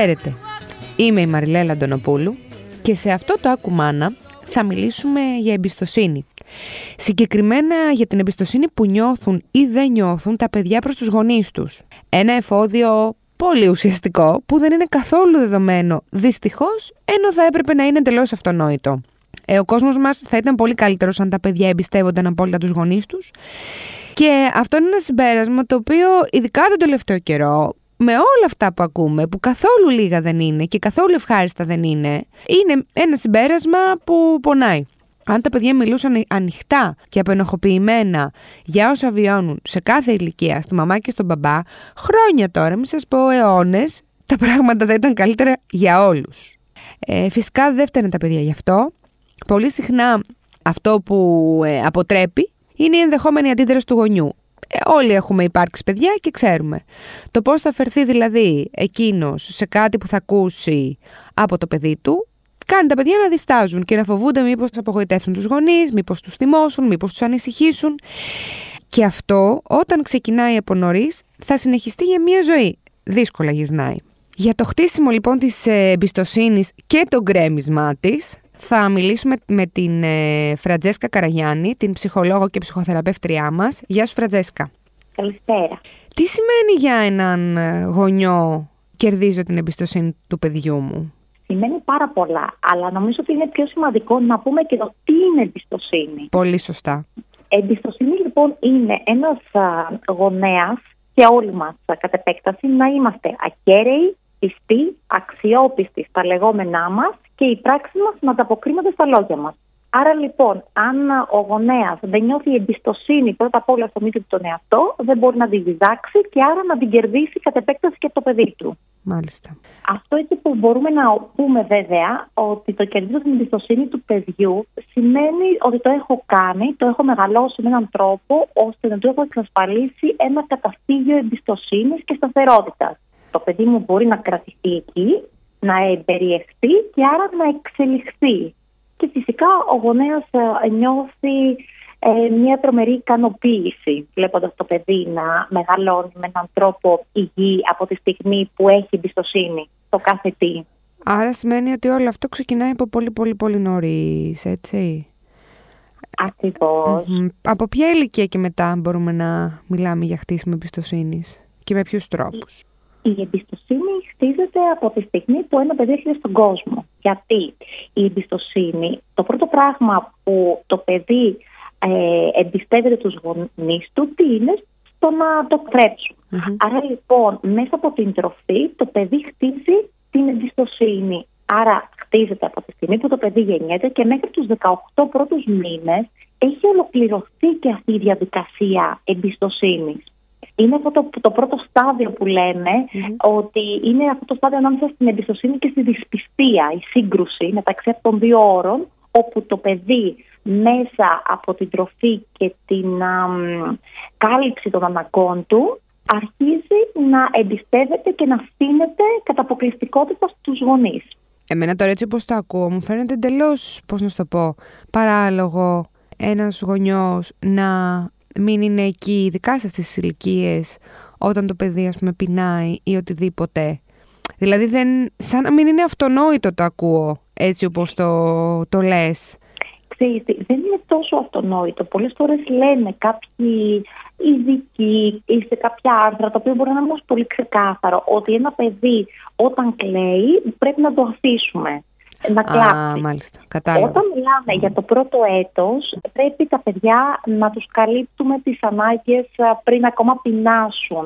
Χαίρετε, είμαι η Μαριλέλα Αντωνοπούλου και σε αυτό το Ακουμάνα θα μιλήσουμε για εμπιστοσύνη. Συγκεκριμένα για την εμπιστοσύνη που νιώθουν ή δεν νιώθουν τα παιδιά προς τους γονείς τους. Ένα εφόδιο πολύ ουσιαστικό που δεν είναι καθόλου δεδομένο δυστυχώς ενώ θα έπρεπε να είναι εντελώς αυτονόητο. Ε, ο κόσμος μας θα ήταν πολύ καλύτερος αν τα παιδιά εμπιστεύονταν απόλυτα τους γονείς τους και αυτό είναι ένα συμπέρασμα το οποίο ειδικά τον τελευταίο καιρό με όλα αυτά που ακούμε, που καθόλου λίγα δεν είναι και καθόλου ευχάριστα δεν είναι, είναι ένα συμπέρασμα που πονάει. Αν τα παιδιά μιλούσαν ανοιχτά και απενοχοποιημένα για όσα βιώνουν σε κάθε ηλικία, στη μαμά και στον μπαμπά, χρόνια τώρα, μην σας πω αιώνες, τα πράγματα θα ήταν καλύτερα για όλους. Ε, φυσικά δεν φταίνε τα παιδιά γι' αυτό. Πολύ συχνά αυτό που ε, αποτρέπει είναι η ενδεχόμενη αντίδραση του γονιού. Ε, όλοι έχουμε υπάρξει παιδιά και ξέρουμε. Το πώς θα φερθεί δηλαδή εκείνος σε κάτι που θα ακούσει από το παιδί του, κάνει τα παιδιά να διστάζουν και να φοβούνται μήπως θα απογοητεύσουν τους γονείς, μήπως τους θυμώσουν, μήπως τους ανησυχήσουν. Και αυτό όταν ξεκινάει από νωρίς θα συνεχιστεί για μία ζωή. Δύσκολα γυρνάει. Για το χτίσιμο λοιπόν της εμπιστοσύνης και το γκρέμισμά της θα μιλήσουμε με την ε, Φραντζέσκα Καραγιάννη, την ψυχολόγο και ψυχοθεραπεύτριά μας. Γεια σου Φραντζέσκα. Καλησπέρα. Τι σημαίνει για έναν ε, γονιό κερδίζω την εμπιστοσύνη του παιδιού μου; Σημαίνει πάρα πολλά, αλλά νομίζω ότι είναι πιο σημαντικό να πούμε και το τι είναι εμπιστοσύνη. Πολύ σωστά. Εμπιστοσύνη λοιπόν είναι ένας γονέας και όλοι μας κατ' επέκταση να είμαστε ακέραιοι, πιστοί, αξιόπιστοι στα λεγόμενά μας και οι πράξει μας να ανταποκρίνονται στα λόγια μας. Άρα λοιπόν, αν ο γονέας δεν νιώθει εμπιστοσύνη πρώτα απ' όλα στον ίδιο τον εαυτό, δεν μπορεί να την διδάξει και άρα να την κερδίσει κατ' επέκταση και το παιδί του. Μάλιστα. Αυτό έτσι που μπορούμε να πούμε βέβαια ότι το κερδίζω την εμπιστοσύνη του παιδιού σημαίνει ότι το έχω κάνει, το έχω μεγαλώσει με έναν τρόπο ώστε να του έχω εξασφαλίσει ένα καταφύγιο εμπιστοσύνης και σταθερότητας. Το παιδί μου μπορεί να κρατηθεί εκεί να εμπεριεχθεί και άρα να εξελιχθεί. Και φυσικά ο γονέας ε, νιώθει ε, μια τρομερή ικανοποίηση βλέποντας το παιδί να μεγαλώνει με έναν τρόπο υγιή από τη στιγμή που έχει εμπιστοσύνη στο κάθε τι. Άρα σημαίνει ότι όλο αυτό ξεκινάει από πολύ πολύ πολύ νωρίς, έτσι; Ακριβώς. Από ποια ηλικία και μετά μπορούμε να μιλάμε για χτίσιμο εμπιστοσύνης και με ποιους τρόπους; Η εμπιστοσύνη χτίζεται από τη στιγμή που ένα παιδί έρχεται στον κόσμο. Γιατί η εμπιστοσύνη, το πρώτο πράγμα που το παιδί ε, εμπιστεύεται τους γονείς του, τι είναι; Στο να το κρεψουν Άρα λοιπόν μέσα από την τροφή το παιδί χτίζει την εμπιστοσύνη. Άρα χτίζεται από τη στιγμή που το παιδί γεννιέται και μέχρι τους 18 πρώτους μήνες έχει ολοκληρωθεί και αυτή η διαδικασία εμπιστοσύνης είναι αυτό το, το πρώτο στάδιο που λεμε ότι είναι αυτό το στάδιο ανάμεσα στην εμπιστοσύνη και στη δυσπιστία, η σύγκρουση μεταξύ αυτών των δύο όρων, όπου το παιδί μέσα από την τροφή και την κάλυψη των αναγκών του αρχίζει να εμπιστεύεται και να αφήνεται κατά αποκλειστικότητα στους γονείς. Εμένα τώρα έτσι όπως το ακούω μου φαίνεται εντελώς, πώς να σου το πω, παράλογο ένας γονιός να μην είναι εκεί, ειδικά σε αυτές τις ηλικίες, όταν το παιδί ας πούμε πεινάει ή οτιδήποτε. Δηλαδή δεν, σαν να μην είναι αυτονόητο το ακούω έτσι όπως το, το λες. Ξέρεις, δεν είναι τόσο αυτονόητο. Πολλές φορές λένε κάποιοι ειδικοί ή σε κάποια άρθρα, το οποίο μπορεί να είναι πολύ ξεκάθαρο, ότι ένα παιδί όταν κλαίει πρέπει να το αφήσουμε να κλάψει. Α, μάλιστα. Κατάλαβα. Όταν μιλάμε για το πρώτο έτος, πρέπει τα παιδιά να τους καλύπτουμε τις ανάγκες πριν ακόμα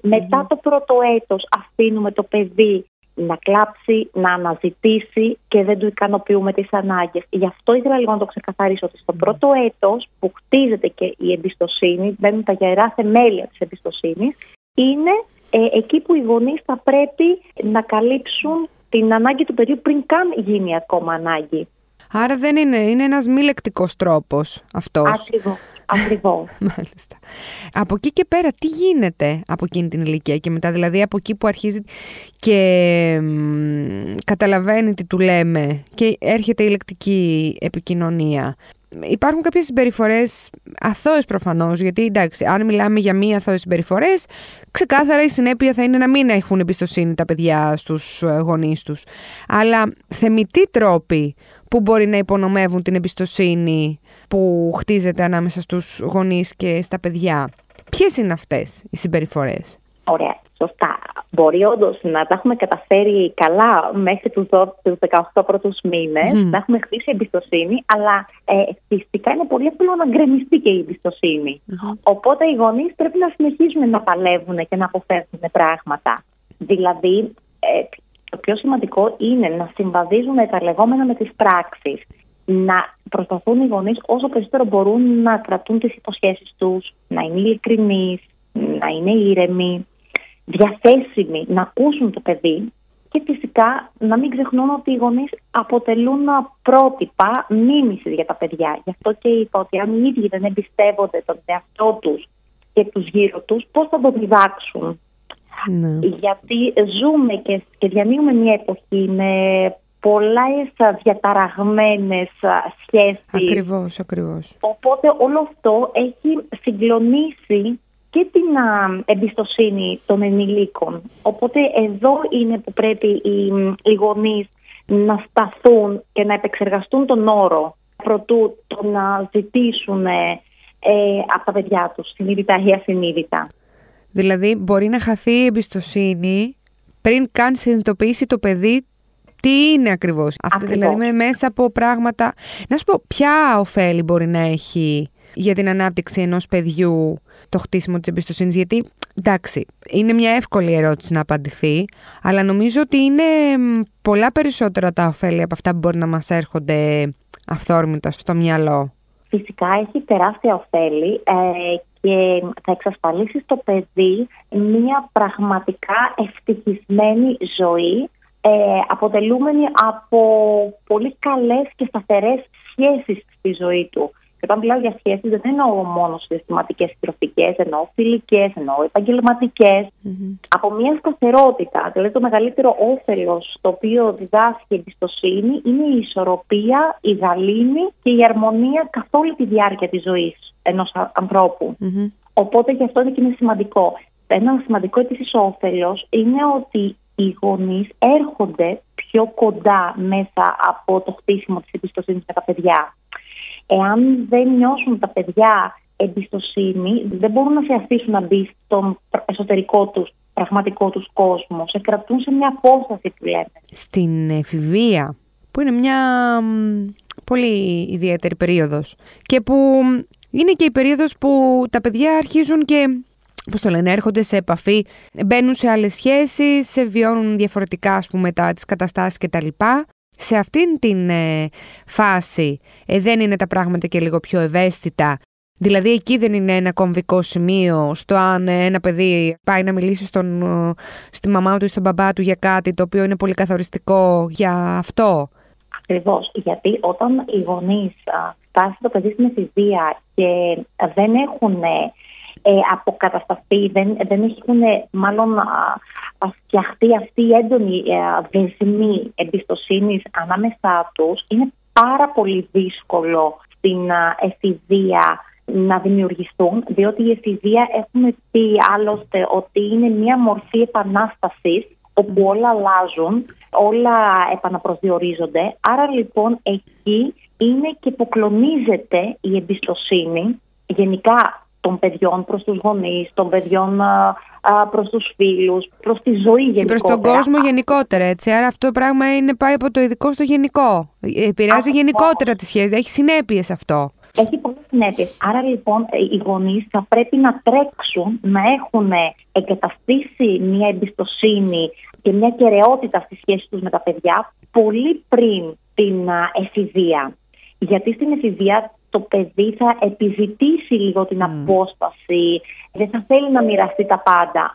Μετά το πρώτο έτος αφήνουμε το παιδί να κλάψει, να αναζητήσει και δεν του ικανοποιούμε τις ανάγκες. Γι' αυτό ήθελα λίγο να το ξεκαθαρίσω ότι στο πρώτο έτος που χτίζεται και η εμπιστοσύνη, μπαίνουν τα γερά θεμέλια της εμπιστοσύνης, είναι ε, εκεί που οι γονείς θα πρέπει να καλύψουν την ανάγκη του παιδιού πριν καν γίνει ακόμα ανάγκη. Άρα δεν είναι, είναι ένας μη λεκτικός τρόπος αυτός. Ακριβώς. Ακριβώς. Μάλιστα. Από εκεί και πέρα τι γίνεται από εκείνη την ηλικία και μετά δηλαδή από εκεί που αρχίζει και καταλαβαίνει τι του λέμε και έρχεται η λεκτική επικοινωνία. Υπάρχουν κάποιες συμπεριφορές αθώες προφανώς, γιατί εντάξει, αν μιλάμε για μία αθώες συμπεριφορές, ξεκάθαρα η συνέπεια θα είναι να μην έχουν εμπιστοσύνη τα παιδιά στους ε, γονείς τους. Αλλά θεμητοί τρόποι που μπορεί να υπονομεύουν την εμπιστοσύνη που χτίζεται ανάμεσα στους γονείς και στα παιδιά. Ποιες είναι αυτές οι συμπεριφορές; Ωραία, σωστά. Μπορεί όντως να τα έχουμε καταφέρει καλά μέχρι τους 18 πρώτους μήνες, να έχουμε χτίσει εμπιστοσύνη, αλλά ε, φυσικά είναι πολύ εύκολο να γκρεμιστεί και η εμπιστοσυνη Οπότε οι γονείς πρέπει να συνεχίσουν να παλεύουν και να αποφεύγουν πράγματα. Δηλαδή, ε, το πιο σημαντικό είναι να συμβαδίζουν τα λεγόμενα με τις πράξεις. Να προσπαθούν οι γονείς όσο περισσότερο μπορούν να κρατούν τις υποσχέσεις τους, να είναι ειλικρινείς, να είναι ήρεμοι, διαθέσιμοι να ακούσουν το παιδί και φυσικά να μην ξεχνούν ότι οι γονείς αποτελούν πρότυπα μίμησης για τα παιδιά. Γι' αυτό και είπα ότι αν οι ίδιοι δεν εμπιστεύονται τον εαυτό τους και τους γύρω τους, πώς θα το διδάξουν; Ναι. Γιατί ζούμε και, και διανύουμε μια εποχή με πολλές διαταραγμένες σχέσεις. Ακριβώς, ακριβώς. Οπότε όλο αυτό έχει συγκλονίσει και την α, εμπιστοσύνη των ενηλίκων. Οπότε εδώ είναι που πρέπει οι, οι γονείς να σταθούν και να επεξεργαστούν τον όρο προτού το να ζητήσουν ε, από τα παιδιά τους, συνείδητα ή ασυνείδητα. Δηλαδή μπορεί να χαθεί η εμπιστοσύνη πριν καν συνειδητοποιήσει το παιδί τι είναι ακριβώς. Αυτό δηλαδή με μέσα από πράγματα... Να σου πω ποια ωφέλη μπορεί να έχει για την ανάπτυξη ενός παιδιού το χτίσιμο της εμπιστοσύνης γιατί εντάξει είναι μια εύκολη ερώτηση να απαντηθεί αλλά νομίζω ότι είναι πολλά περισσότερα τα ωφέλη από αυτά που μπορεί να μας έρχονται αυθόρμητα στο μυαλό. Φυσικά έχει τεράστια ωφέλη ε, και θα εξασφαλίσει στο παιδί μια πραγματικά ευτυχισμένη ζωή ε, αποτελούμενη από πολύ καλές και σταθερές σχέσεις στη ζωή του. Και όταν μιλάω για σχέσεις, δεν εννοώ μόνο συστηματικές συντροφικές, εννοώ φιλικές, εννοώ επαγγελματικές. Mm-hmm. Από μια σταθερότητα. Δηλαδή, το μεγαλύτερο όφελος το οποίο διδάσκει η εμπιστοσύνη είναι η ισορροπία, η γαλήνη και η αρμονία καθ' όλη τη διάρκεια της ζωής ενός ανθρώπου. Mm-hmm. Οπότε γι' αυτό είναι σημαντικό. Ένα σημαντικό επίσης όφελος είναι ότι οι γονείς έρχονται πιο κοντά μέσα από το χτίσιμο της εμπιστοσύνης με τα παιδιά εάν δεν νιώσουν τα παιδιά εμπιστοσύνη, δεν μπορούν να σε αφήσουν να μπει στον εσωτερικό τους πραγματικό τους κόσμο. Σε κρατούν σε μια απόσταση που λέμε. Στην εφηβεία, που είναι μια πολύ ιδιαίτερη περίοδος και που είναι και η περίοδος που τα παιδιά αρχίζουν και πώς το λένε, έρχονται σε επαφή, μπαίνουν σε άλλες σχέσεις, σε βιώνουν διαφορετικά ας πούμε τα, τις καταστάσεις κτλ σε αυτήν την ε, φάση ε, δεν είναι τα πράγματα και λίγο πιο ευαίσθητα. Δηλαδή εκεί δεν είναι ένα κομβικό σημείο στο αν ε, ένα παιδί πάει να μιλήσει στον, στη μαμά του ή στον μπαμπά του για κάτι το οποίο είναι πολύ καθοριστικό για αυτό; Ακριβώς. Γιατί όταν οι γονείς φτάσει το παιδί στην εφηβεία και δεν έχουν ε, αποκατασταθεί, δεν, δεν έχουν μάλλον φτιαχτεί αυτή η έντονη ε, δεσμή εμπιστοσύνης ανάμεσά τους, είναι πάρα πολύ δύσκολο στην εφηβεία να δημιουργηθούν, διότι η εφηβεία έχουμε πει άλλωστε ότι είναι μια μορφή επανάστασης όπου όλα αλλάζουν, όλα επαναπροσδιορίζονται. Άρα λοιπόν εκεί είναι και υποκλονίζεται η εμπιστοσύνη γενικά των παιδιών προς τους γονείς, των παιδιών προς τους φίλους, προς τη ζωή γενικότερα. Και προς τον κόσμο γενικότερα, έτσι. Άρα αυτό το πράγμα είναι πάει από το ειδικό στο γενικό. Επηρεάζει γενικότερα τις σχέσεις, έχει συνέπειες αυτό. Έχει πολλές συνέπειες. Άρα λοιπόν ε, οι γονείς θα πρέπει να τρέξουν, να έχουν εγκαταστήσει μια εμπιστοσύνη και μια κεραιότητα στη σχέση τους με τα παιδιά πολύ πριν την εφηβεία. Γιατί στην εφηβεία το παιδί θα επιζητήσει λίγο την απόσταση, δεν θα θέλει να μοιραστεί τα πάντα.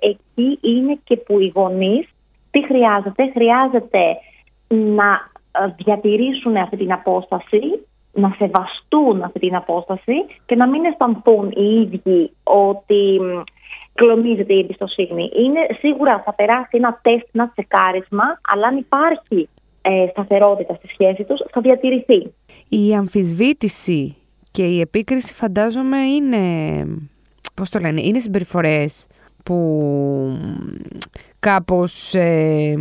εκεί είναι και που οι γονείς τι χρειάζεται, χρειάζεται να ε, διατηρήσουν αυτή την απόσταση, να σεβαστούν αυτή την απόσταση και να μην αισθανθούν οι ίδιοι ότι κλονίζεται η εμπιστοσύνη. Είναι σίγουρα θα περάσει ένα τεστ, ένα τσεκάρισμα, αλλά αν υπάρχει ε, σταθερότητα στη σχέση τους θα διατηρηθεί. Η αμφισβήτηση και η επίκριση φαντάζομαι είναι, πώς το λένε, είναι συμπεριφορές που κάπως ε,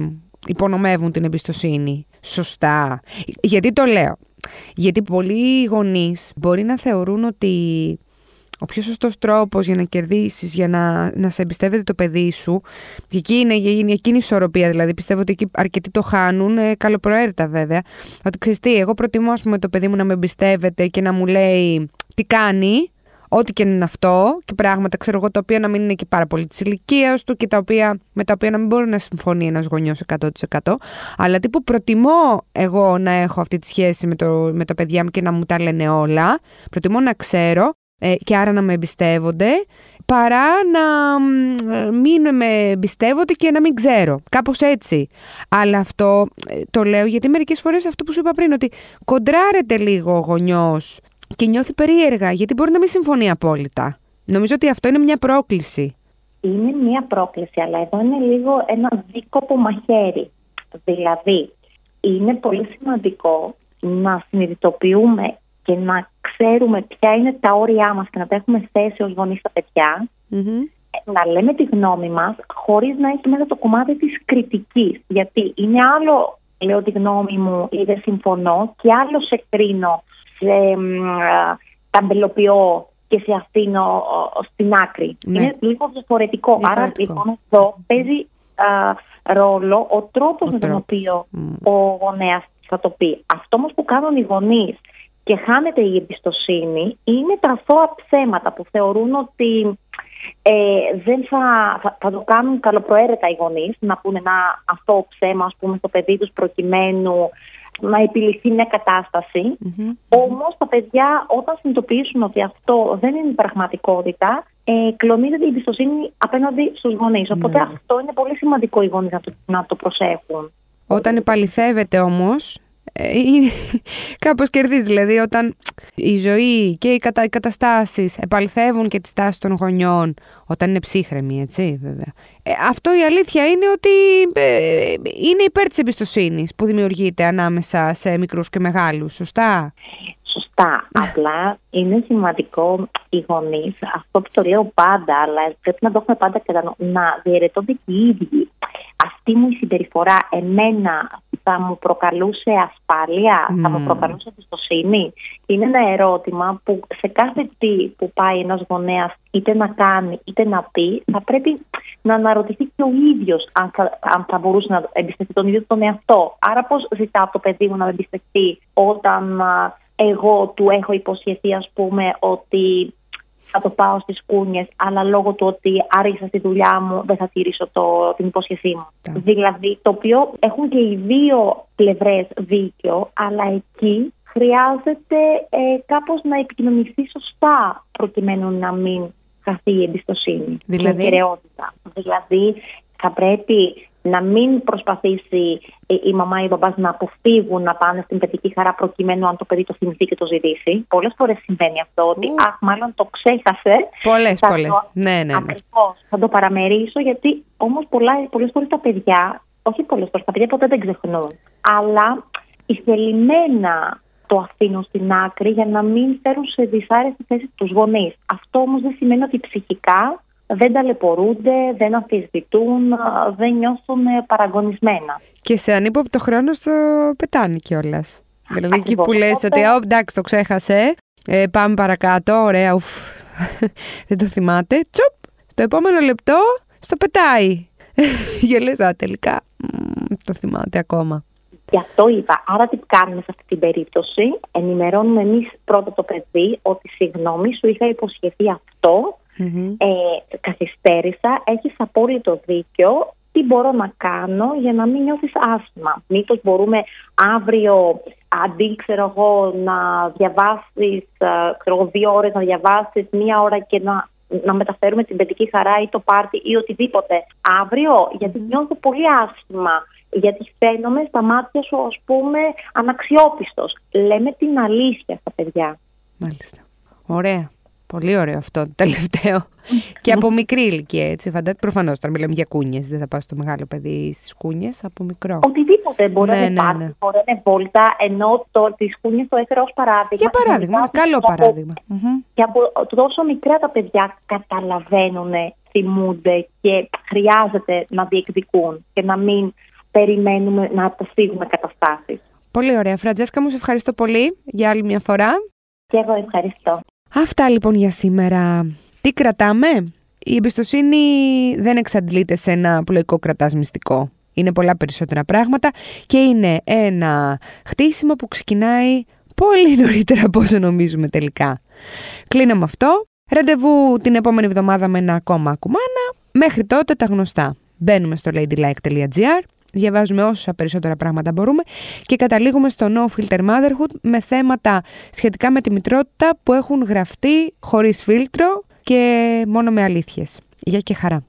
υπονομεύουν την εμπιστοσύνη. Σωστά. Γιατί το λέω. Γιατί πολλοί γονείς μπορεί να θεωρούν ότι ο πιο σωστός τρόπος για να κερδίσεις, για να, να σε εμπιστεύεται το παιδί σου. Και εκεί είναι, είναι εκείνη η ισορροπία. Δηλαδή, πιστεύω ότι εκεί αρκετοί το χάνουν, ε, καλοπροαίρετα βέβαια. Ότι ξέρεις τι, εγώ προτιμώ πούμε, το παιδί μου να με εμπιστεύεται και να μου λέει τι κάνει, ό,τι και είναι αυτό, και πράγματα ξέρω εγώ τα οποία να μην είναι και πάρα πολύ της ηλικίας του και τα οποία, με τα οποία να μην μπορεί να συμφωνεί ένας γονιός 100%. Αλλά τύπου προτιμώ εγώ να έχω αυτή τη σχέση με, το, με τα παιδιά μου και να μου τα λένε όλα. Προτιμώ να ξέρω ε, και άρα να με εμπιστεύονται παρά να μην με εμπιστεύονται και να μην ξέρω. Κάπως έτσι. Αλλά αυτό ε, το λέω γιατί μερικές φορές αυτό που σου είπα πριν ότι κοντράρεται λίγο ο γονιός και νιώθει περίεργα γιατί μπορεί να μην συμφωνεί απόλυτα. Νομίζω ότι αυτό είναι μια πρόκληση. Είναι μια πρόκληση, αλλά εδώ είναι λίγο ένα δίκοπο μαχαίρι. Δηλαδή, είναι πολύ σημαντικό να συνειδητοποιούμε και να ξέρουμε ποια είναι τα όρια μας και να τα έχουμε θέσει ως γονείς στα παιδιά, να λέμε τη γνώμη μας χωρίς να έχει μέσα το κομμάτι της κριτικής. Γιατί είναι άλλο λέω τη γνώμη μου ή δεν συμφωνώ και άλλο σε κρίνω, σε ταμπελοποιώ και σε αφήνω στην άκρη. Ναι. Είναι λίγο διαφορετικό. Άρα λοιπόν εδώ παίζει ρόλο ο τρόπος με τον οποίο ο γονέας θα το πει. Αυτό όμως που κάνουν οι γονείς και χάνεται η εμπιστοσύνη είναι τα αθώα ψέματα που θεωρούν ότι ε, δεν θα, θα, το κάνουν καλοπροαίρετα οι γονείς να πούνε ένα αθώο ψέμα ας πούμε, στο παιδί τους προκειμένου να επιληθεί μια κατάσταση. Όμως τα παιδιά όταν συνειδητοποιήσουν ότι αυτό δεν είναι η πραγματικότητα ε, κλονίζεται η εμπιστοσύνη απέναντι στους γονείς. Οπότε ναι. αυτό είναι πολύ σημαντικό οι γονείς να το, να το προσέχουν. Όταν επαληθεύεται όμως ε, κάπως κερδίζει. Δηλαδή όταν η ζωή και οι, κατα, οι καταστάσεις επαληθεύουν και τη στάση των γονιών όταν είναι ψύχρεμοι, έτσι βέβαια. Ε, αυτό η αλήθεια είναι ότι ε, είναι υπέρ της εμπιστοσύνης που δημιουργείται ανάμεσα σε μικρούς και μεγάλους, σωστά; Σωστά. Απλά είναι σημαντικό οι γονείς, αυτό που το λέω πάντα, αλλά πρέπει να το έχουμε πάντα κατά να διαιρετώνται και οι ίδιοι. Αυτή μου η συμπεριφορά εμένα θα μου προκαλούσε ασφάλεια, θα μου προκαλούσε εμπιστοσύνη. Είναι ένα ερώτημα που σε κάθε τι που πάει ένας γονέας είτε να κάνει είτε να πει θα πρέπει να αναρωτηθεί και ο ίδιος αν θα, αν θα μπορούσε να εμπιστευτεί τον ίδιο τον εαυτό. Άρα πώς ζητάω από το παιδί μου να με εμπιστευτεί όταν εγώ του έχω υποσχεθεί ας πούμε ότι θα το πάω στις κούνιες, αλλά λόγω του ότι άργησα στη δουλειά μου δεν θα τηρήσω το, την υπόσχεσή μου. Δηλαδή, το οποίο έχουν και οι δύο πλευρές δίκιο, αλλά εκεί χρειάζεται ε, κάπως να επικοινωνηθεί σωστά προκειμένου να μην χαθεί η εμπιστοσύνη δηλαδή... η Δηλαδή, θα πρέπει να μην προσπαθήσει η μαμά ή ο μπαμπάς να αποφύγουν να πάνε στην παιδική χαρά προκειμένου αν το παιδί το θυμηθεί και το ζητήσει. Πολλές φορές συμβαίνει αυτό, ότι αχ, μάλλον το ξέχασε. Πολλές, πολλές. Ναι, ναι, ναι. Ακριβώς. Θα το παραμερίσω, γιατί όμως πολλές φορές τα παιδιά, όχι πολλές φορές, τα παιδιά ποτέ δεν ξεχνούν. Αλλά ηθελημένα το αφήνουν στην άκρη για να μην φέρουν σε δυσάρεστη θέση τους γονείς. Αυτό όμως δεν σημαίνει ότι ψυχικά δεν ταλαιπωρούνται, δεν αμφισβητούν, δεν νιώθουν παραγωνισμένα. Και σε ανύποπτο χρόνο στο πετάνε κιόλας. Δηλαδή εκεί που λες ότι εντάξει το ξέχασε, ε, πάμε παρακάτω, ωραία, ουφ, δεν το θυμάται, τσοπ, στο επόμενο λεπτό στο πετάει. Και λες, α, τελικά, το θυμάται ακόμα. Γι' αυτό είπα. Άρα τι κάνουμε σε αυτή την περίπτωση; Ενημερώνουμε εμείς πρώτα το παιδί ότι συγγνώμη, σου είχα υποσχεθεί αυτό mm-hmm. ε, καθυστέρησα, έχεις απόλυτο δίκιο, τι μπορώ να κάνω για να μην νιώθεις άσχημα; Μήπως μπορούμε αύριο αντί ξέρω εγώ να διαβάσεις ε, ξέρω, δύο ώρες να διαβάσεις μία ώρα και να, να μεταφέρουμε την παιδική χαρά ή το πάρτι ή οτιδήποτε αύριο; Γιατί νιώθω πολύ άσχημα γιατί φαίνομαι στα μάτια σου ας πούμε αναξιόπιστος. Λέμε την αλήθεια στα παιδιά. Μάλιστα. Ωραία. Πολύ ωραίο αυτό το τελευταίο. και από μικρή ηλικία, έτσι. Φαντα... Προφανώς τώρα μιλάμε για κούνιες. Δεν θα πάω στο μεγάλο παιδί στις κούνιες, από μικρό. Οτιδήποτε μπορεί ναι, να είναι ναι, ναι. μπορεί να είναι βόλτα, ενώ το, τις κούνιες το έφερα ως παράδειγμα. Για παράδειγμα, καλό παράδειγμα. Και από τόσο μικρά τα παιδιά καταλαβαίνουν, θυμούνται και χρειάζεται να διεκδικούν και να μην περιμένουμε να αποφύγουμε καταστάσεις. Πολύ ωραία. Φραντζέσκα μου, σε ευχαριστώ πολύ για άλλη μια φορά. Και εγώ ευχαριστώ. Αυτά λοιπόν για σήμερα. Τι κρατάμε; Η εμπιστοσύνη δεν εξαντλείται σε ένα πλοϊκό κρατάς μυστικό. Είναι πολλά περισσότερα πράγματα και είναι ένα χτίσιμο που ξεκινάει πολύ νωρίτερα από όσο νομίζουμε τελικά. Κλείνω με αυτό. Ραντεβού την επόμενη εβδομάδα με ένα ακόμα ακουμάνα. Μέχρι τότε τα γνωστά. Μπαίνουμε στο ladylike.gr διαβάζουμε όσα περισσότερα πράγματα μπορούμε και καταλήγουμε στο No Filter Motherhood με θέματα σχετικά με τη μητρότητα που έχουν γραφτεί χωρίς φίλτρο και μόνο με αλήθειες. Γεια και χαρά.